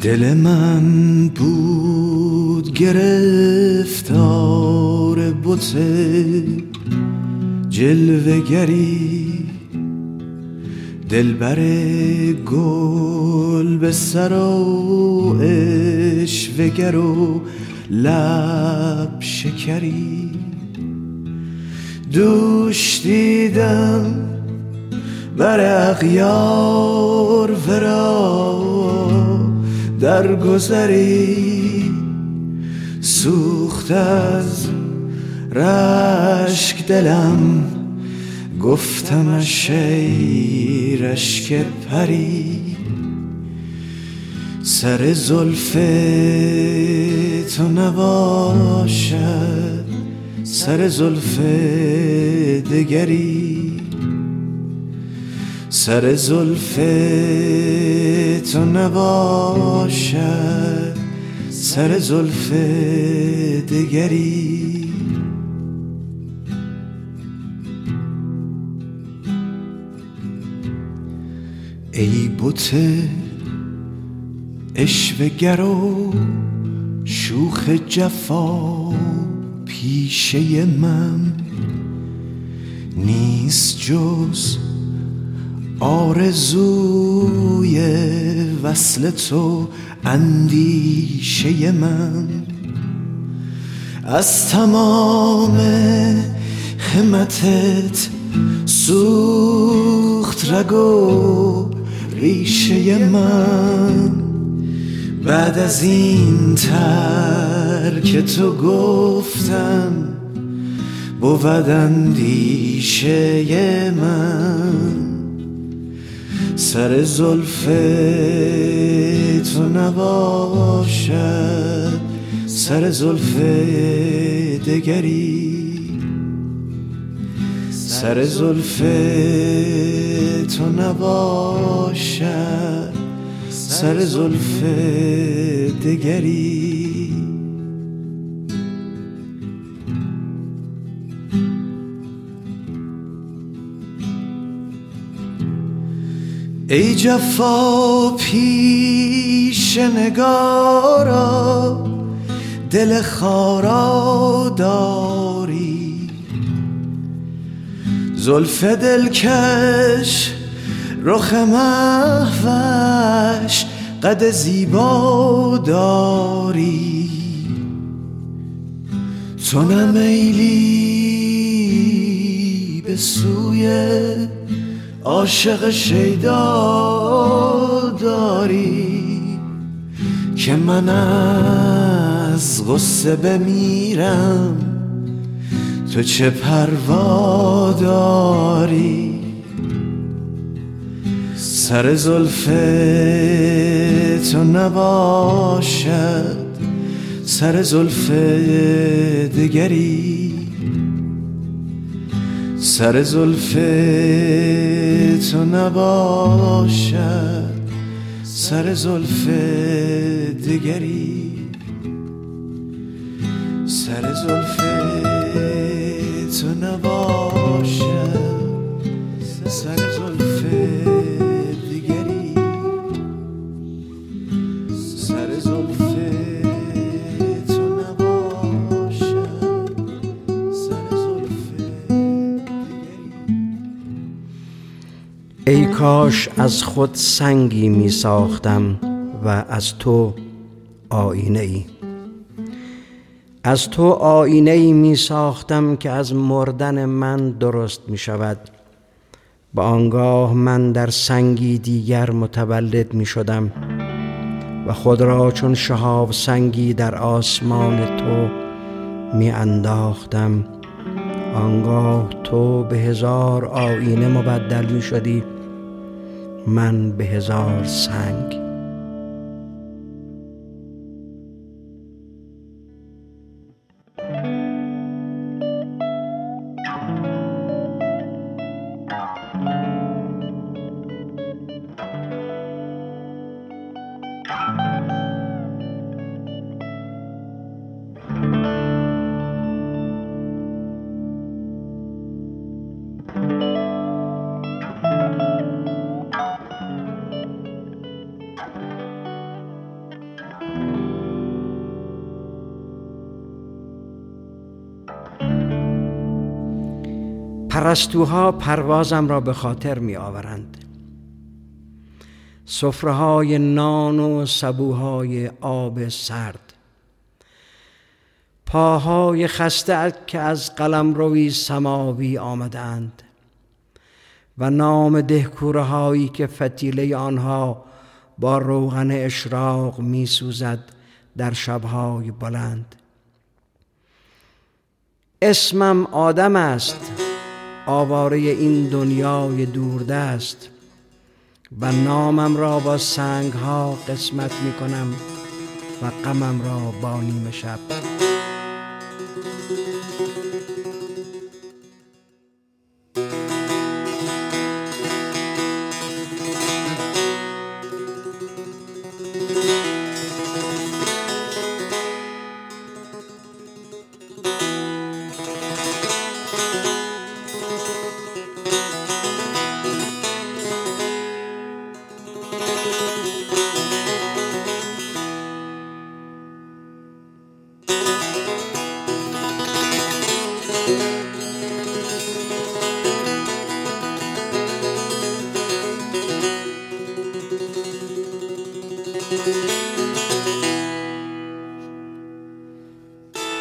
دل من بود گرفتار بوت جلوگری دلبر گل به سر و اشوگر و لب شکری. دوش دیدم بر اغیار ورا در گذری. سوخت از رشک دلم. گفتم ای رشک پری سر زلف تو نباشد سر زلف دگری. سر زلف تو نباشد سر زلف دگری. ای بوت اشوگر و شوخ جفا پیشه من نیست جز آرزوی وصل تو اندیشه من. از تمام همتت سوخت رگ و ریشه من بعد از این ترک تو گفتم بود اندیشه من. سر زلف تو نباشد سر زلف دگری. سر زلف تو نباشد. سر زلف دگری. ای جفا پیش نگارا دل خارا داری زلف دلکش رخ محوش قد زیبا داری. تو نمیلی به سوی عاشق شیدا داری که من از غصه بمیرم. تو چه پروا داری؟ سر زلف تو نباشد سر زلف دگری. سر زلف تو نباشد سر زلف دگری. سر زلف تو نباشد سر زلف دگری سر زلف تو نباشد سر زلف دگری ای کاش از خود سنگی می ساختم و از تو آینه ای از تو آینه ای می ساختم که از مردن من درست می شود. با آنگاه من در سنگی دیگر متولد می شدم و خود را چون شهاب سنگی در آسمان تو می انداختم. آنگاه تو به هزار آینه مبدل می شدی. من به هزار سنگ پرستوها پروازم را به خاطر می آورند صفرهای نان و سبوهای آب سرد. پاهای خسته که از قلم روی سماوی آمدند و نام دهکورهایی که فتیله آنها با روغن اشراق می سوزد در شبهای بلند. اسمم آدم است آواره این دنیای دوردست و نامم را با سنگ ها قسمت می کنم و غمم را با نیم شب.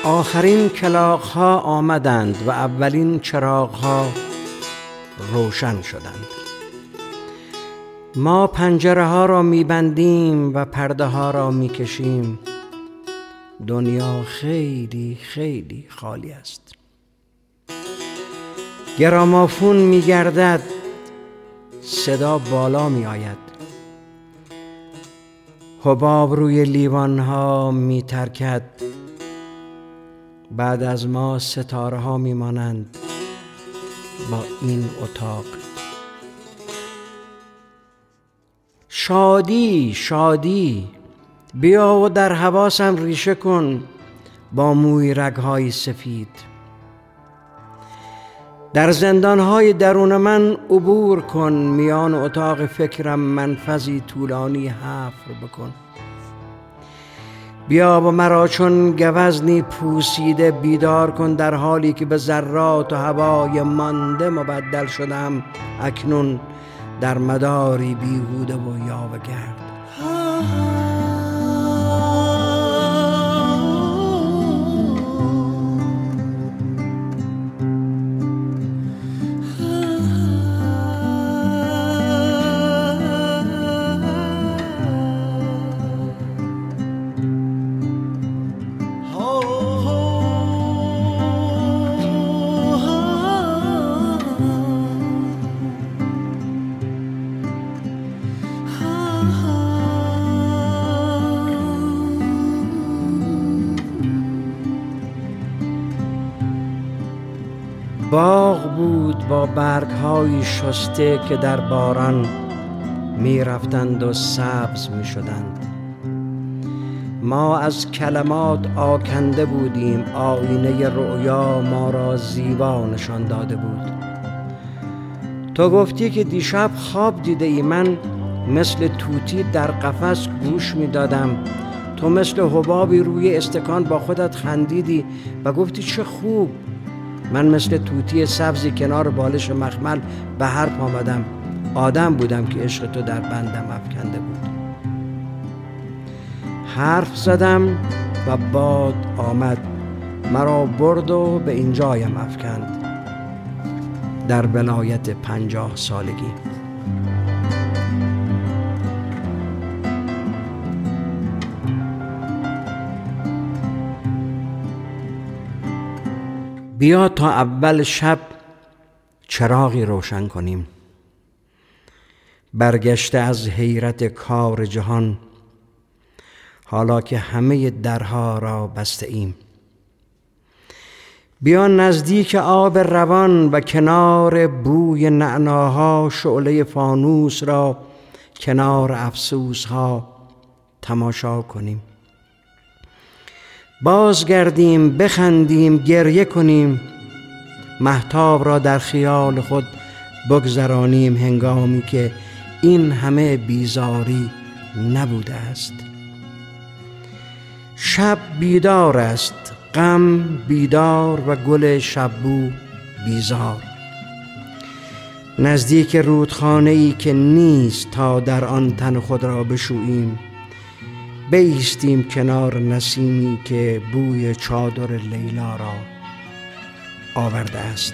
آخرین کلاق ها آمدند و اولین چراغ ها روشن شدند. ما پنجره ها را میبندیم و پرده ها را می‌کشیم. دنیا خیلی خیلی خالی است. گرامافون میگردد صدا بالا می آید حباب روی لیوان ها می ترکد بعد از ما ستاره ها می مانند با این اتاق. شادی شادی بیا و در حواسم ریشه کن با موی رگهای سفید. در زندانهای درون من عبور کن میان اتاق فکرم منفذی طولانی حفر بکن. بیا و مرا چون گوزنی پوسیده بیدار کن در حالی که به ذرات و هوای مانده مبدل شدم اکنون در مداری بیهوده و یاوه گرد. باغ بود با برگ های شسته که در باران می رفتند و سبز می شدند ما از کلمات آکنده بودیم آینه رؤیا ما را زیبا نشان داده بود. تو گفتی که دیشب خواب دیده ای من مثل توتی در قفس گوش می دادم تو مثل حبابی روی استکان با خودت خندیدی و گفتی چه خوب. من مثل توتی سبزی کنار بالش مخمل به حرف آمدم. آدم بودم که عشق تو در بندم افکنده بود. حرف زدم و باد آمد. مرا برد و به اینجایم افکند. در ولایت پنجاه سالگی. بیا تا اول شب چراغی روشن کنیم. برگشته از حیرت کار جهان حالا که همه درها را بسته ایم. بیا نزدیک آب روان و کنار بوی نعناها شعله فانوس را کنار افسوس ها تماشا کنیم. بازگردیم بخندیم گریه کنیم. محتاب را در خیال خود بگذرانیم هنگامی که این همه بیزاری نبوده است. شب بیدار است غم بیدار و گل شبو بیزار. نزدیک رودخانه ای که نیست تا در آن تن خود را بشوییم. بیستیم کنار نسیمی که بوی چادر لیلا را آورده است.